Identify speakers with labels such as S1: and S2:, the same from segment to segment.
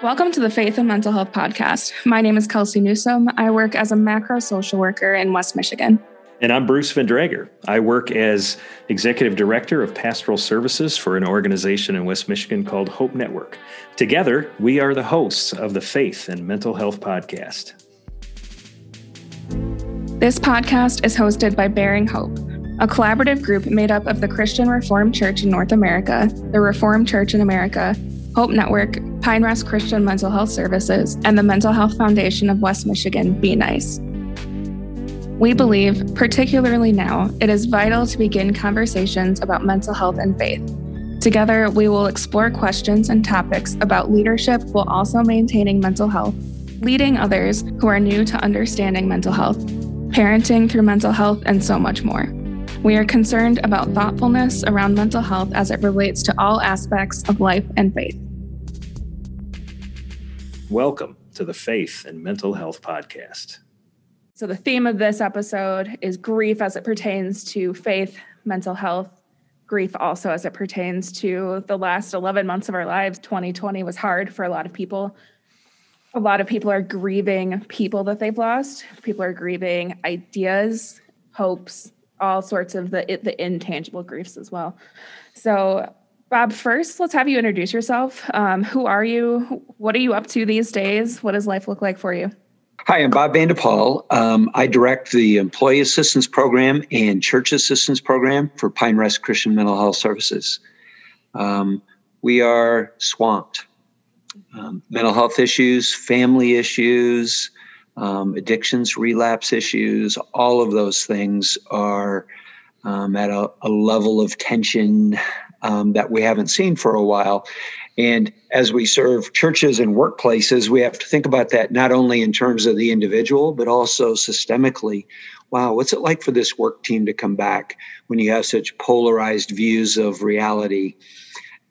S1: Welcome to the Faith and Mental Health Podcast. My name is Kelsey Newsom. I work as a macro social worker in West Michigan.
S2: And I'm Bruce Van Drager. I work as Executive Director of Pastoral Services for an organization in West Michigan called Hope Network. Together, we are the hosts of the Faith and Mental Health Podcast.
S1: This podcast is hosted by Bearing Hope, a collaborative group made up of the Christian Reformed Church in North America, the Reformed Church in America, Hope Network, Pine Rest Christian Mental Health Services, and the Mental Health Foundation of West Michigan, Be Nice. We believe, particularly now, it is vital to begin conversations about mental health and faith. Together, we will explore questions and topics about leadership while also maintaining mental health, leading others who are new to understanding mental health, parenting through mental health, and so much more. We are concerned about thoughtfulness around mental health as it relates to all aspects of life and faith.
S2: Welcome to the Faith and Mental Health Podcast.
S1: So, the theme of this episode is grief as it pertains to faith, mental health, grief also as it pertains to the last 11 months of our lives. 2020 was hard for a lot of people. A lot of people are grieving people that they've lost. People are grieving ideas, hopes, all sorts of the the intangible griefs as well. So, Bob, first, let's have you introduce yourself. Um, who are you? What are you up to these days? What does life look like for you?
S3: Hi, I'm Bob VandePol. Um, I direct the Employee Assistance Program and Church Assistance Program for Pine Rest Christian Mental Health Services. Um, we are swamped. Um, mental health issues, family issues, um, addictions, relapse issues, all of those things are um, at a, a, level of tension um, that we haven't seen for a while. And as we serve churches and workplaces, we have to think about that not only in terms of the individual, but also systemically. Wow, what's it like for this work team to come back when you have such polarized views of reality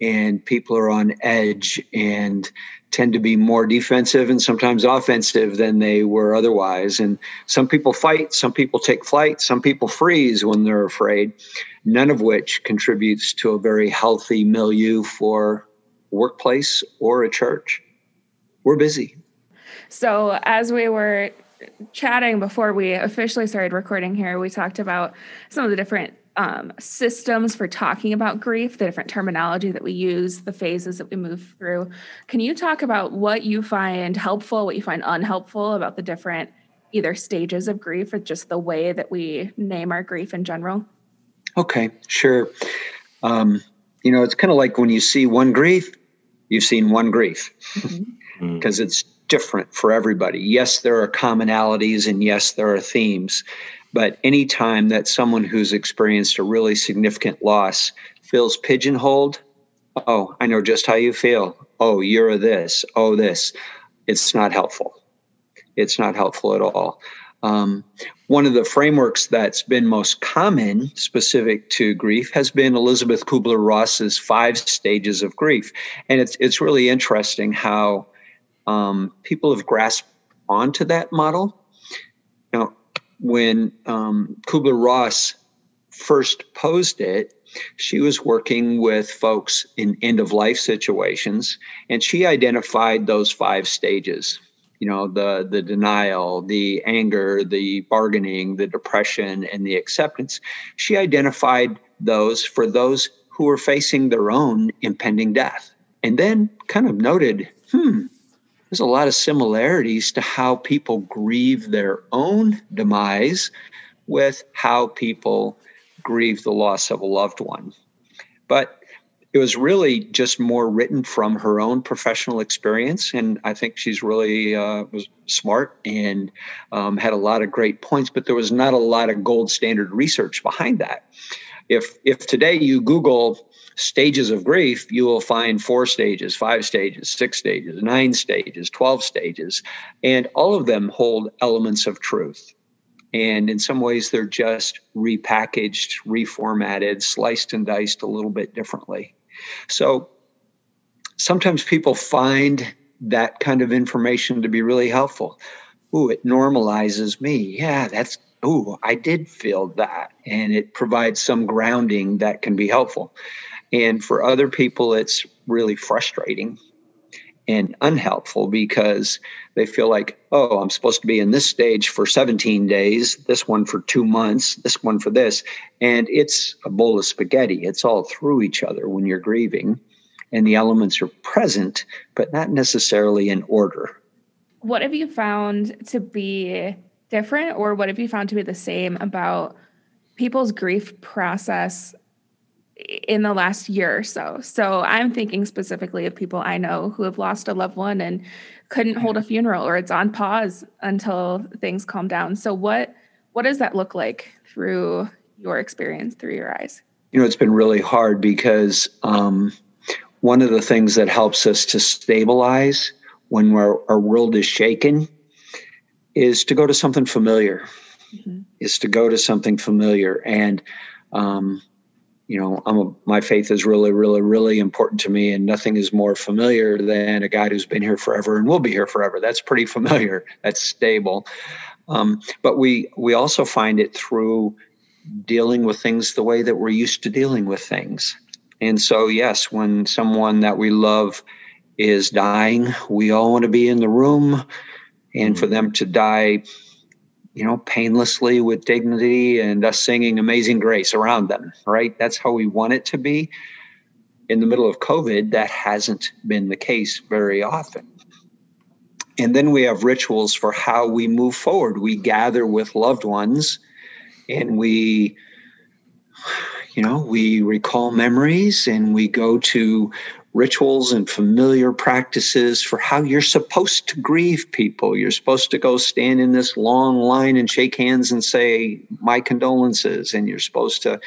S3: and people are on edge and tend to be more defensive and sometimes offensive than they were otherwise. And some people fight, some people take flight, some people freeze when they're afraid, none of which contributes to a very healthy milieu for workplace or a church. We're busy.
S1: So, as we were chatting before we officially started recording here, we talked about some of the different um, systems for talking about grief, the different terminology that we use, the phases that we move through. Can you talk about what you find helpful, what you find unhelpful about the different either stages of grief or just the way that we name our grief in general?
S3: Okay, sure. Um, you know, it's kind of like when you see one grief, you've seen one grief because mm-hmm. mm. it's different for everybody. Yes, there are commonalities and yes, there are themes. But anytime that someone who's experienced a really significant loss feels pigeonholed, oh, I know just how you feel. Oh, you're a this. Oh, this. It's not helpful. It's not helpful at all. Um, one of the frameworks that's been most common specific to grief has been Elisabeth Kubler Ross's five stages of grief. And it's, it's really interesting how um, people have grasped onto that model. When um, Kubler Ross first posed it, she was working with folks in end of life situations, and she identified those five stages. You know the the denial the anger the bargaining the depression and the acceptance. She identified those for those who were facing their own impending death and then kind of noted hmm there's a lot of similarities to how people grieve their own demise with how people grieve the loss of a loved one. But it was really just more written from her own professional experience and i think she's really uh, was smart and um, had a lot of great points but there was not a lot of gold standard research behind that. If if today you google stages of grief you will find four stages five stages six stages nine stages 12 stages and all of them hold elements of truth and in some ways they're just repackaged reformatted sliced and diced a little bit differently so sometimes people find that kind of information to be really helpful. Ooh, it normalizes me. Yeah, that's, ooh, I did feel that. And it provides some grounding that can be helpful. And for other people, it's really frustrating. and unhelpful because they feel like, oh, I'm supposed to be in this stage for 17 days, this one for two months, this one for this. And it's a bowl of spaghetti. It's all through each other when you're grieving. And the elements are present, but not necessarily in order.
S1: What have you found to be different, or what have you found to be the same about people's grief process in the last year or so. So I'm thinking specifically of people I know who have lost a loved one and couldn't hold a funeral or it's on pause until things calm down. So what what does that look like through your experience through your eyes?
S3: You know, it's been really hard because um, one of the things that helps us to stabilize when our world is shaken is to go to something familiar. Mm-hmm. Is to go to something familiar and um, you know, I'm a, my faith is really, really, really important to me, and nothing is more familiar than a guy who's been here forever and will be here forever. That's pretty familiar. That's stable. Um, but we we also find it through dealing with things the way that we're used to dealing with things. And so, yes, when someone that we love is dying, we all want to be in the room, and for mm-hmm. them to die you know, painlessly with dignity and us singing Amazing Grace around them, right? That's how we want it to be. In the middle of COVID, that hasn't been the case very often. And then we have rituals for how we move forward. We gather with loved ones and we, you know, we recall memories and we go to rituals and familiar practices for how you're supposed to grieve people. You're supposed to go stand in this long line and shake hands and say, My condolences. And you're supposed to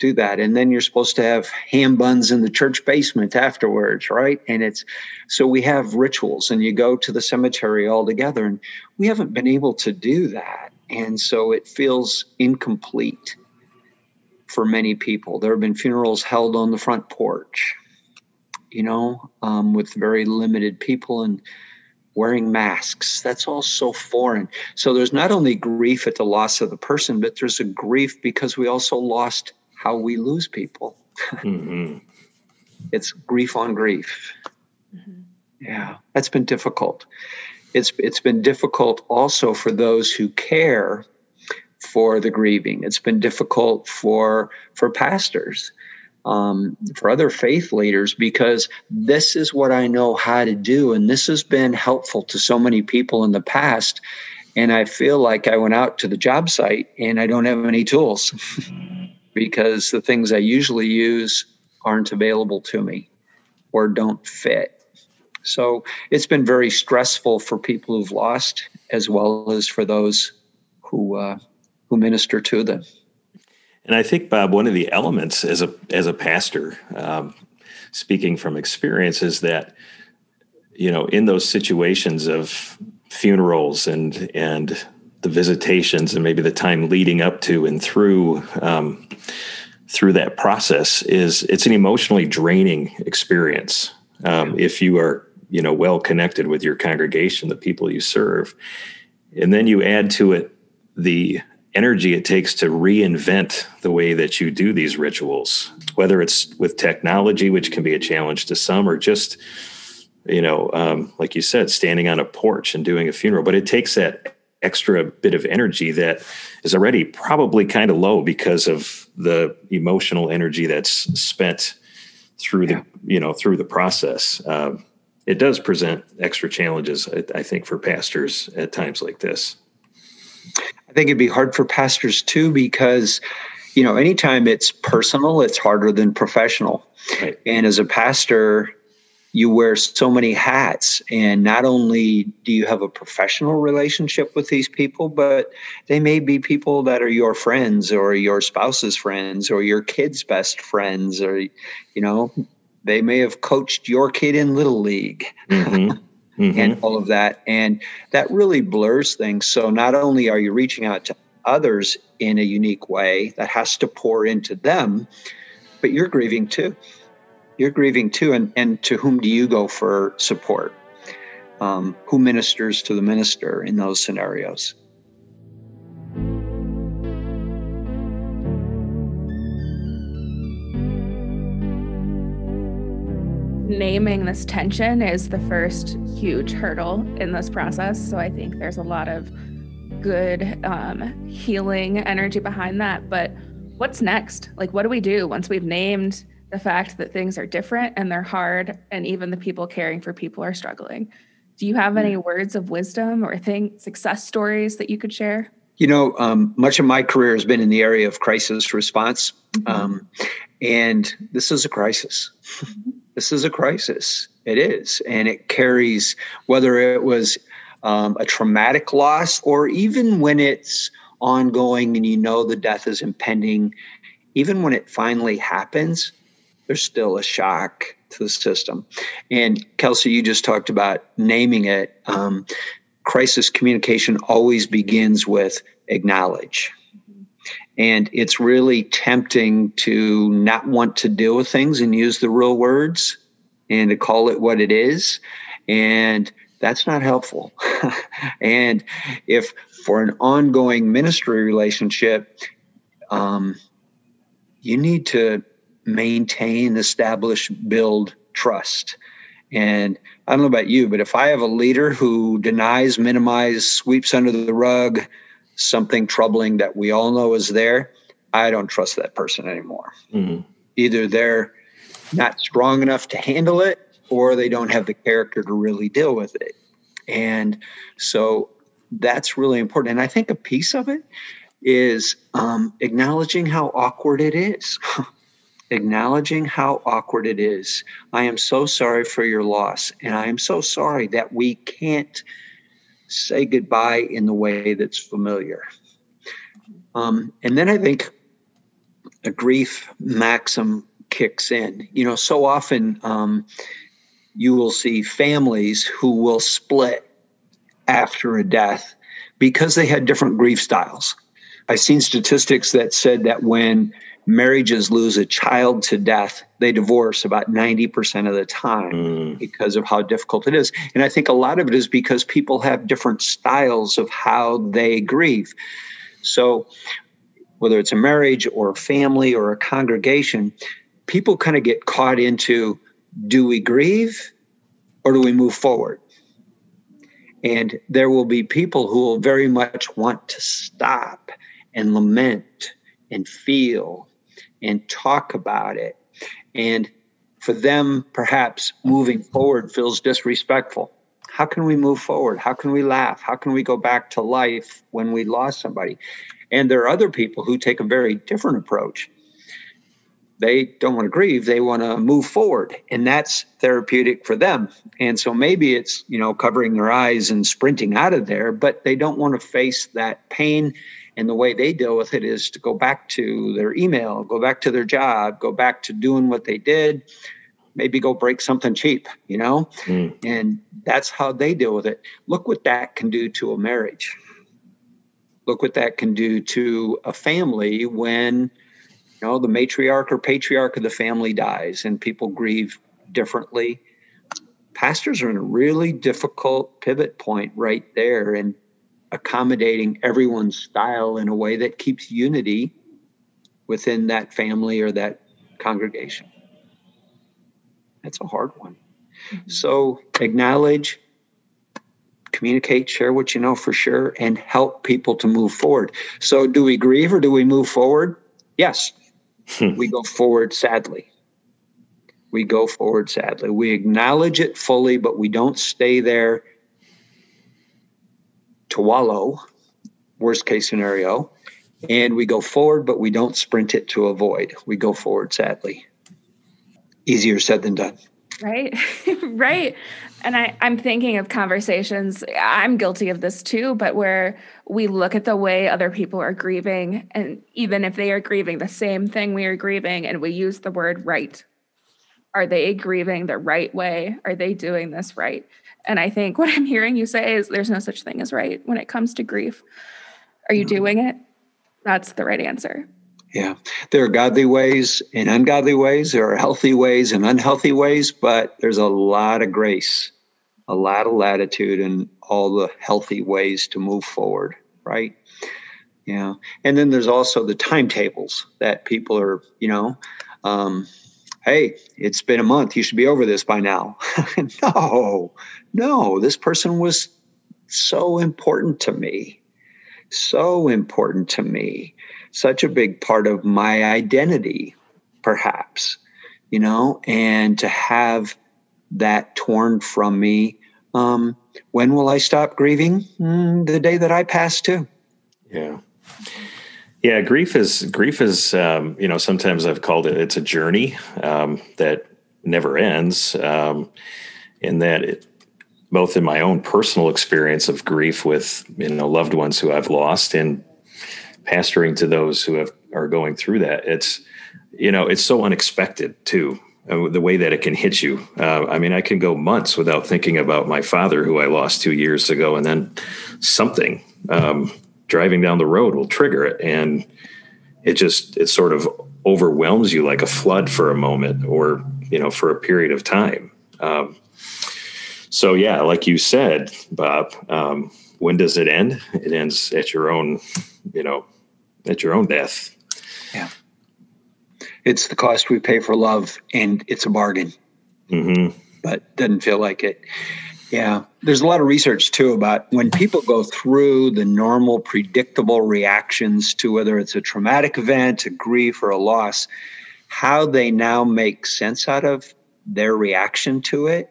S3: do that. And then you're supposed to have ham buns in the church basement afterwards, right? And it's so we have rituals and you go to the cemetery all together. And we haven't been able to do that. And so it feels incomplete for many people. There have been funerals held on the front porch you know, um, with very limited people and wearing masks. That's all so foreign. So there's not only grief at the loss of the person, but there's a grief because we also lost how we lose people. mm-hmm. It's grief on grief. Mm-hmm. Yeah, that's been difficult. It's it's been difficult also for those who care for the grieving. It's been difficult for for pastors um, for other faith leaders because this is what I know how to do. And this has been helpful to so many people in the past. And I feel like I went out to the job site and I don't have any tools because the things I usually use aren't available to me or don't fit. So it's been very stressful for people who've lost as well as for those who uh, who minister to them.
S2: And I think Bob, one of the elements as a as a pastor, um, speaking from experience, is that you know in those situations of funerals and and the visitations and maybe the time leading up to and through um, through that process is it's an emotionally draining experience. Um, if you are you know well connected with your congregation the people you serve and then you add to it the energy it takes to reinvent the way that you do these rituals, whether it's with technology, which can be a challenge to some, or just, you know, um, like you said, standing on a porch and doing a funeral. But it takes that extra bit of energy that is already probably kind of low because of the emotional energy that's spent through the you know through the process. Um, it does present extra challenges, I, I think, for pastors at times like this
S3: think it'd be hard for pastors too because you know anytime it's personal it's harder than professional right. and as a pastor you wear so many hats and not only do you have a professional relationship with these people but they may be people that are your friends or your spouse's friends or your kids best friends or you know they may have coached your kid in little league mm-hmm. mm-hmm. and all of that. And that really blurs things. So not only are you reaching out to others in a unique way that has to pour into them, but you're grieving too. You're grieving too. And, and to whom do you go for support? Um, who ministers to the minister in those scenarios?
S1: Naming this tension is the first huge hurdle in this process. So I think there's a lot of good um, healing energy behind that. But what's next? Like, what do we do once we've named the fact that things are different and they're hard, and even the people caring for people are struggling? Do you have any words of wisdom or think success stories that you could share?
S3: You know, um, much of my career has been in the area of crisis response. Mm-hmm. Um, and this is a crisis. Mm-hmm. This is a crisis. It is. And it carries, whether it was um, a traumatic loss or even when it's ongoing and you know the death is impending, even when it finally happens, there's still a shock to the system. And Kelsey, you just talked about naming it. Um, crisis communication always begins with acknowledge. And it's really tempting to not want to deal with things and use the real words and to call it what it is. And that's not helpful. and if for an ongoing ministry relationship, um, you need to maintain, establish, build trust. And I don't know about you, but if I have a leader who denies, minimizes, sweeps under the rug something troubling that we all know is there, I don't trust that person anymore. Mm-hmm. Either they're not strong enough to handle it or they don't have the character to really deal with it. And so that's really important. And I think a piece of it is um, acknowledging how awkward it is. acknowledging how awkward it is. I am so sorry for your loss. And I am so sorry that we can't say goodbye in the way that's familiar. Um, and then I think a grief maxim kicks in. You know, so often um, you will see families who will split after a death because they had different grief styles. I've seen statistics that said that when marriages lose a child to death, they divorce about 90% of the time mm. because of how difficult it is. And I think a lot of it is because people have different styles of how they grieve. So, whether it's a marriage or a family or a congregation, people kind of get caught into do we grieve or do we move forward? And there will be people who will very much want to stop and lament and feel and talk about it. And for them, perhaps moving forward feels disrespectful. How can we move forward? How can we laugh? How can we go back to life when we lost somebody? And there are other people who take a very different approach they don't want to grieve they want to move forward and that's therapeutic for them. And so maybe it's you know covering their eyes and sprinting out of there but they don't want to face that pain. And the way they deal with it is to go back to their email go back to their job go back to doing what they did maybe go break something cheap you know? Mm. and that's how they deal with it. Look what that can do to a marriage. Look what that can do to a family when you know the matriarch or patriarch of the family dies and people grieve differently. Pastors are in a really difficult pivot point right there and accommodating everyone's style in a way that keeps unity within that family or that congregation. That's a hard one. Mm-hmm. so acknowledge communicate share what you know for sure and help people to move forward. So do we grieve or do we move forward? Yes. Hmm. we go forward sadly. We go forward sadly. We acknowledge it fully, but we don't stay there to wallow, worst case scenario. And we go forward, but we don't sprint it to avoid. We go forward sadly. Easier said than done.
S1: Right. right. And I, I'm thinking of conversations, I'm guilty of this too, but where we look at the way other people are grieving, and even if they are grieving the same thing we are grieving, and we use the word right. Are they grieving the right way? Are they doing this right? And I think what I'm hearing you say is there's no such thing as right when it comes to grief. Are you doing it? That's the right answer.
S3: Yeah. There are godly ways and ungodly ways. There are healthy ways and unhealthy ways, but there's a lot of grace, a lot of latitude, and all the healthy ways to move forward, right? Yeah. And then there's also the timetables that people are, you know, um, hey, it's been a month. You should be over this by now. no, no, this person was so important to me. So important to me. Such a big part of my identity, perhaps, you know, and to have that torn from me. Um, when will I stop grieving? Mm, the day that I pass, too.
S2: Yeah. Yeah, grief is grief is um, you know sometimes I've called it it's a journey um, that never ends, um, in that it, both in my own personal experience of grief with you know loved ones who I've lost and pastoring to those who have are going through that. It's you know it's so unexpected too uh, the way that it can hit you. Uh, I mean, I can go months without thinking about my father, who I lost two years ago, and then something um, driving down the road will trigger it and it just it sort of overwhelms you like a flood for a moment or you know for a period of time um, so yeah like you said bob um, when does it end it ends at your own you know at your own death.
S3: Yeah. It's the cost we pay for love and it's a bargain. Mm-hmm. but doesn't feel like it. Yeah, there's a lot of research too about when people go through the normal, predictable reactions to whether it's a traumatic event, a grief, or a loss, how they now make sense out of their reaction to it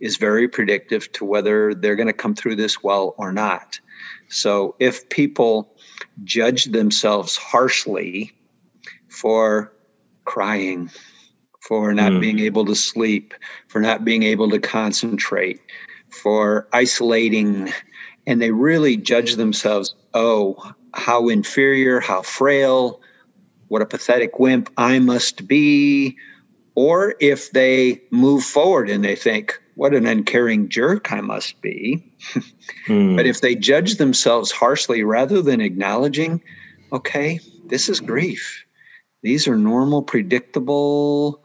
S3: is very predictive to whether they're going to come through this well or not. So if people judge themselves harshly for crying, for not mm. being able to sleep, for not being able to concentrate, for isolating, and they really judge themselves oh, how inferior, how frail, what a pathetic wimp I must be. Or if they move forward and they think, what an uncaring jerk I must be. mm. But if they judge themselves harshly rather than acknowledging, okay, this is grief. These are normal, predictable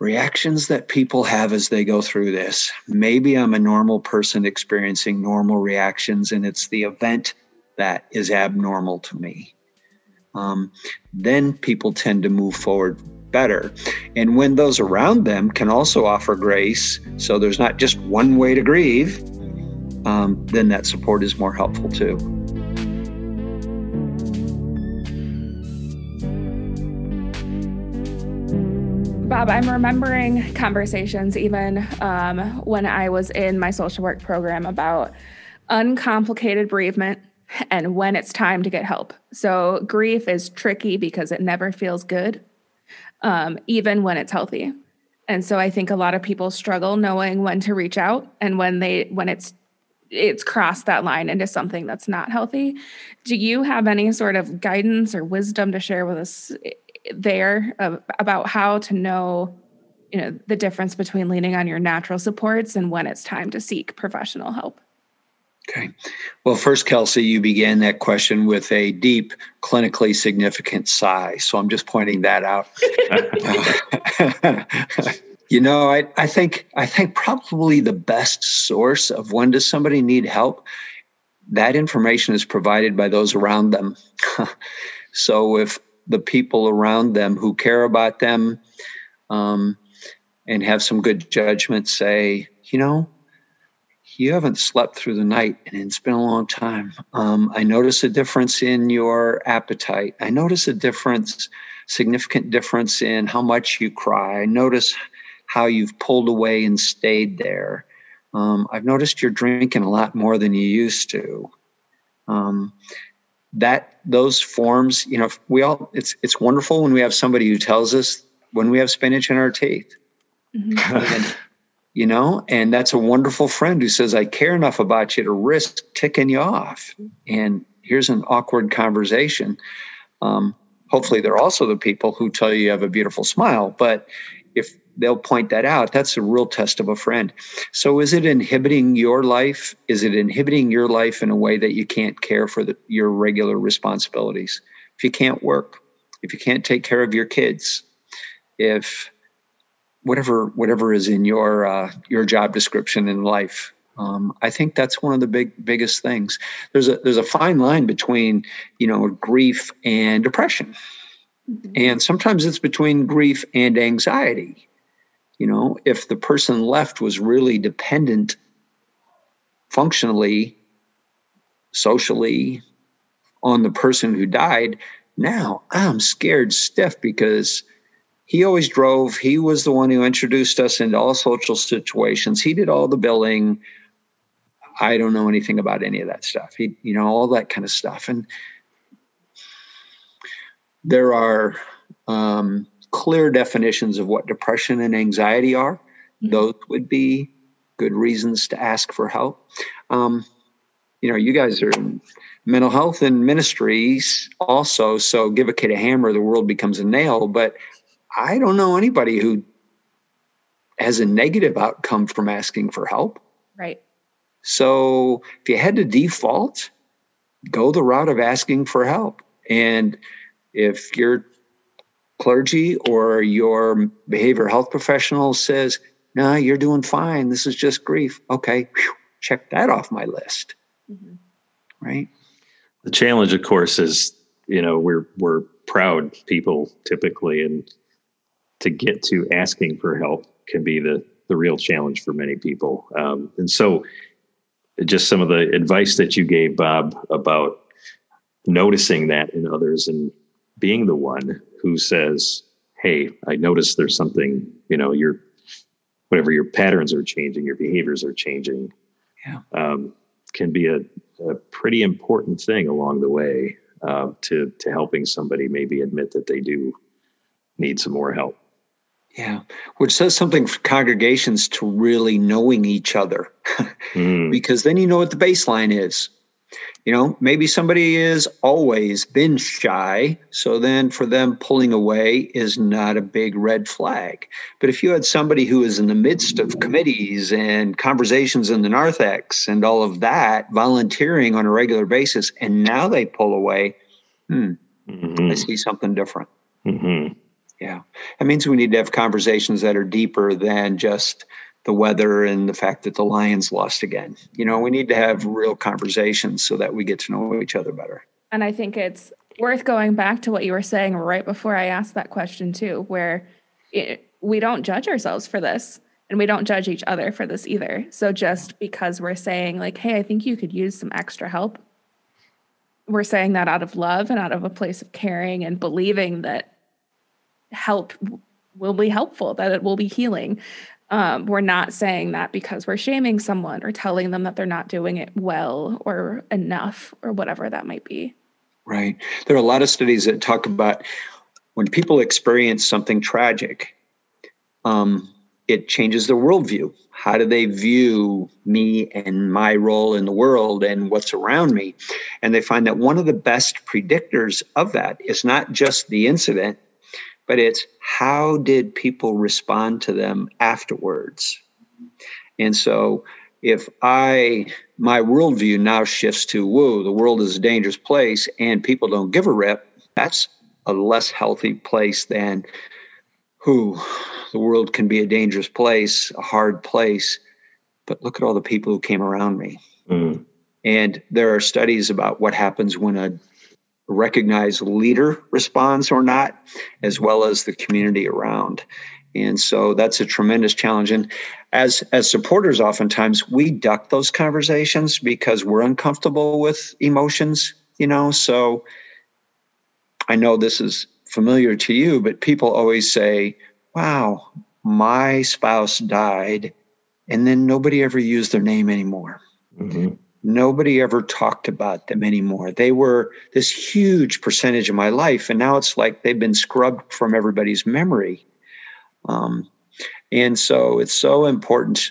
S3: reactions that people have as they go through this. Maybe I'm a normal person experiencing normal reactions, and it's the event that is abnormal to me. Um, then people tend to move forward better. And when those around them can also offer grace, so there's not just one way to grieve, um, then that support is more helpful too.
S1: Bob, I'm remembering conversations even um, when I was in my social work program about uncomplicated bereavement and when it's time to get help. So, grief is tricky because it never feels good, um, even when it's healthy. And so, I think a lot of people struggle knowing when to reach out and when they when it's it's crossed that line into something that's not healthy. Do you have any sort of guidance or wisdom to share with us there about how to know you know the difference between leaning on your natural supports and when it's time to seek professional help
S3: okay. Well first kelsey you began that question with a deep clinically significant sigh so i'm just pointing that out. You know I, I think i think probably the best source of when does somebody need help that information is provided by those around them. So if the people around them who care about them um, and have some good judgment say, you know, you haven't slept through the night and it's been a long time. Um, I notice a difference in your appetite. I notice a difference, significant difference in how much you cry. I notice how you've pulled away and stayed there. Um, I've noticed you're drinking a lot more than you used to. Um, that those forms, you know, we all it's it's wonderful when we have somebody who tells us when we have spinach in our teeth. Mm-hmm. You know, and that's a wonderful friend who says, I care enough about you to risk ticking you off. And here's an awkward conversation. Um, hopefully, they're also the people who tell you you have a beautiful smile. But if they'll point that out. That's a real test of a friend. So, is it inhibiting your life? Is it inhibiting your life in a way that you can't care for the, your regular responsibilities? If you can't work, if you can't take care of your kids, if whatever whatever is in your uh, your job description in life, um, I think that's one of the big biggest things. There's a there's a fine line between you know grief and depression Mm-hmm. And sometimes it's between grief and anxiety. You know, if the person left was really dependent functionally, socially on the person who died, now I'm scared stiff because he always drove. He was the one who introduced us into all social situations. He did all the billing. I don't know anything about any of that stuff. He, you know, all that kind of stuff. And there are um, clear definitions of what depression and anxiety are. Mm-hmm. Those would be good reasons to ask for help. Um, you know, you guys are in mental health and ministries also. So give a kid a hammer, the world becomes a nail. But I don't know anybody who has a negative outcome from asking for help.
S1: Right.
S3: So if you had to default, go the route of asking for help. And if your clergy or your behavioral health professional says, no, nah, you're doing fine. This is just grief. Okay, whew, check that off my list. Mm-hmm. Right.
S2: The challenge, of course, is you know we're we're proud people typically, and to get to asking for help can be the the real challenge for many people. Um, and so, just some of the advice that you gave, Bob, about noticing that in others and being the one who says, Hey, I noticed there's something, you know, your whatever your patterns are changing, your behaviors are changing.
S3: Yeah.
S2: Um, can be a, a, pretty important thing along the way uh, to to helping somebody maybe admit that they do need some more help.
S3: Yeah, which says something for congregations to really knowing each other, mm. because then you know what the baseline is. You know, maybe somebody is always been shy. So then for them pulling away is not a big red flag. But if you had somebody who is in the midst of committees and conversations in the narthex and all of that, volunteering on a regular basis, and now they pull away, hmm, mm-hmm. I see something different. Mm-hmm. Yeah. That means we need to have conversations that are deeper than just the weather and the fact that the Lions lost again. You know, we need to have real conversations so that we get to know each other better.
S1: And I think it's worth going back to what you were saying right before I asked that question, too, where it, we don't judge ourselves for this and we don't judge each other for this either. So just because we're saying, like, hey, I think you could use some extra help, we're saying that out of love and out of a place of caring and believing that help will be helpful, that it will be healing. Um, we're not saying that because we're shaming someone or telling them that they're not doing it well or enough or whatever that might be.
S3: Right. There are a lot of studies that talk about when people experience something tragic, um, it changes their worldview. How do they view me and my role in the world and what's around me? And they find that one of the best predictors of that is not just the incident, but it's how did people respond to them afterwards? And so if I, my worldview now shifts to, whoa, the world is a dangerous place and people don't give a rip, that's a less healthy place than, who, the world can be a dangerous place, a hard place. But look at all the people who came around me. Mm. And there are studies about what happens when a recognized leader responds or not, as well as the community around. And so that's a tremendous challenge. And as as supporters, oftentimes we duck those conversations because we're uncomfortable with emotions, you know. So I know this is familiar to you, but people always say, Wow, my spouse died, and then nobody ever used their name anymore. Mm-hmm nobody ever talked about them anymore. They were this huge percentage of my life, and now it's like they've been scrubbed from everybody's memory. Um, and so it's so important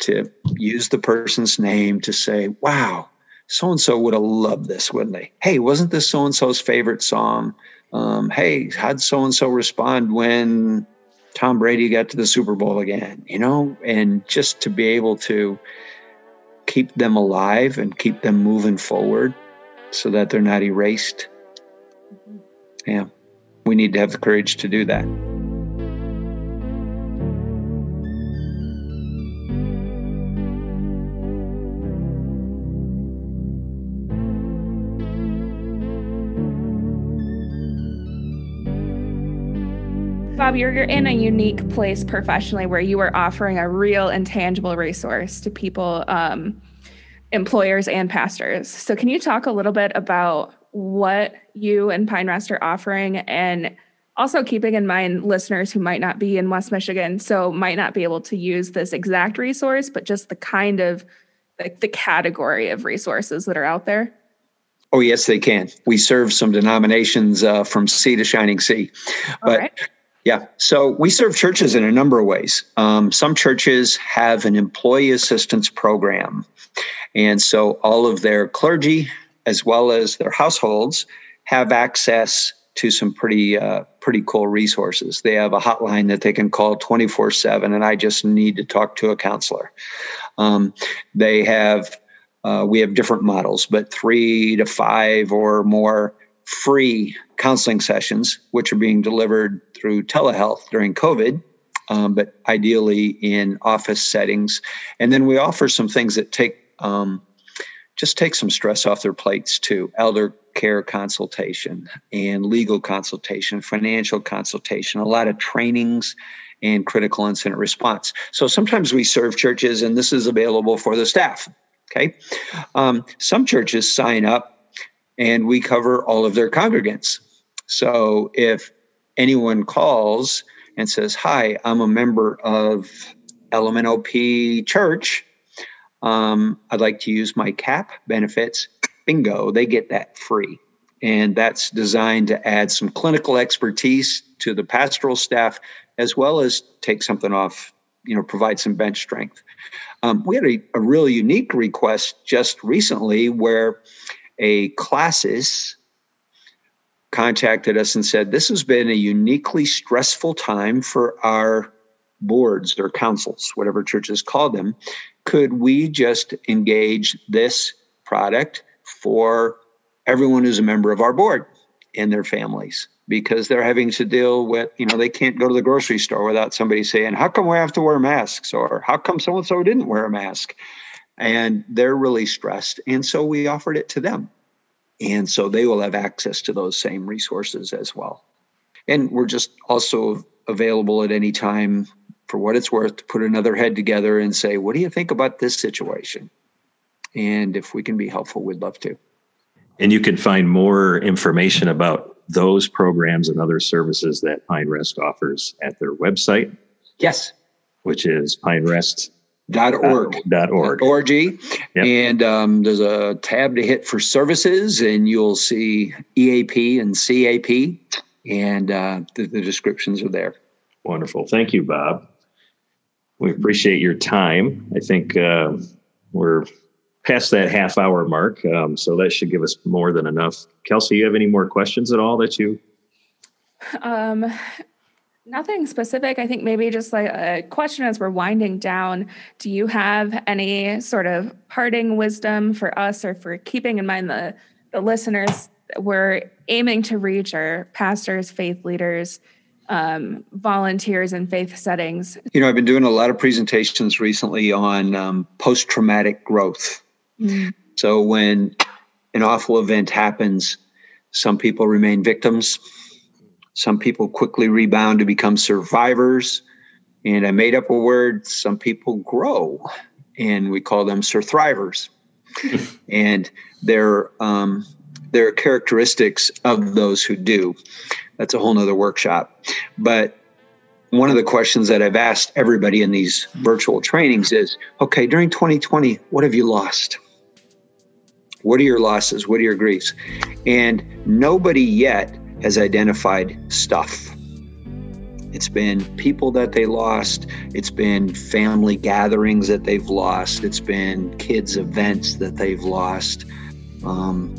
S3: to use the person's name to say, wow, so and so would have loved this, wouldn't they? Hey, wasn't this so and so's favorite song? Um, hey, how'd so and so respond when Tom Brady got to the Super Bowl again? You know, and just to be able to keep them alive and keep them moving forward so that they're not erased. Mm-hmm. Yeah, we need to have the courage to do that.
S1: You're, you're in a unique place professionally where you are offering a real intangible resource to people, um, employers, and pastors. So, can you talk a little bit about what you and Pine Rest are offering and also keeping in mind listeners who might not be in West Michigan, so might not be able to use this exact resource, but just the kind of like the category of resources that are out there?
S3: Oh, yes, they can. We serve some denominations uh, from sea to shining sea. But right. Yeah, so we serve churches in a number of ways. Um, some churches have an employee assistance program. And so all of their clergy, as well as their households, have access to some pretty uh, pretty cool resources. They have a hotline that they can call 24 7, and I just need to talk to a counselor. Um, they have uh, we have different models, but three to five or more free counseling sessions, which are being delivered through telehealth during COVID, um, but ideally in office settings. And then we offer some things that take um, just take some stress off their plates too. Elder care consultation and legal consultation, financial consultation, a lot of trainings and critical incident response. So sometimes we serve churches, and this is available for the staff. Okay. Um, some churches sign up and we cover all of their congregants. So if anyone calls and says, Hi, I'm a member of LMNOP Church, um, I'd like to use my CAP benefits, bingo, they get that free. And that's designed to add some clinical expertise to the pastoral staff, as well as take something off, you know, provide some bench strength. Um, we had a, a unique request just recently where a classis contacted us and said, This has been a uniquely stressful time for our boards or councils, whatever churches call them. Could we just engage this product for everyone who's a member of our board and their families? because they're having to deal with, you know, they can't go to the grocery store without somebody saying, How come we have to wear masks? Or how come so and so didn't wear a mask? And they're really stressed. And so we offered it to them. And so they will have access to those same resources as well. And we're just also available at any time for what it's worth to put another head together and say, What do you think about this situation? And if we can be helpful, we'd love to.
S2: And you can find more information about those programs and other services that Pine Rest offers at their website.
S3: Yes.
S2: Which is pinerest
S3: dot org
S2: dot org
S3: org yep. and um, there's a tab to hit for services and you'll see eap and cap and uh, the, the descriptions are there
S2: wonderful thank you bob we appreciate your time i think uh, we're past that half hour mark. Um, so that should give us more than enough. Kelsey, you have any more questions at all that you?
S1: Um, nothing specific. I think maybe just like a question as we're winding down. Do you have any sort of parting wisdom for us or for keeping in mind the, the listeners we're aiming to reach our pastors, faith leaders, um, volunteers in faith settings?
S3: You know, I've been doing a lot of presentations recently on um, post traumatic growth Mm. So when an awful event happens, some people remain victims. Some people quickly rebound to become survivors. And I made up a word, some people grow, and we call them surthrivers. and they're, um, there are characteristics of those who do. That's a whole nother workshop. But one of the questions that I've asked everybody in these virtual trainings is okay, during 2020, what have you lost? What are your losses? What are your griefs? And nobody yet has identified stuff. It's been people that they lost. It's been family gatherings that they've lost. It's been kids' events that they've lost. Um,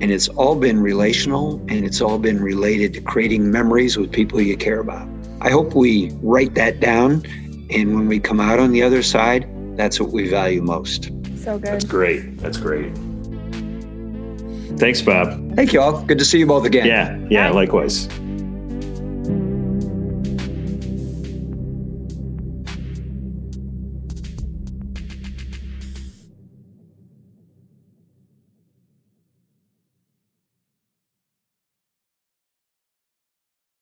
S3: and it's all been relational and it's all been related to creating memories with people you care about. I hope we write that down. And when we come out on the other side, that's what we value most.
S1: So good.
S2: That's great. That's great. Thanks, Bob.
S3: Thank you all. Good to see you both again.
S2: Yeah, yeah, likewise.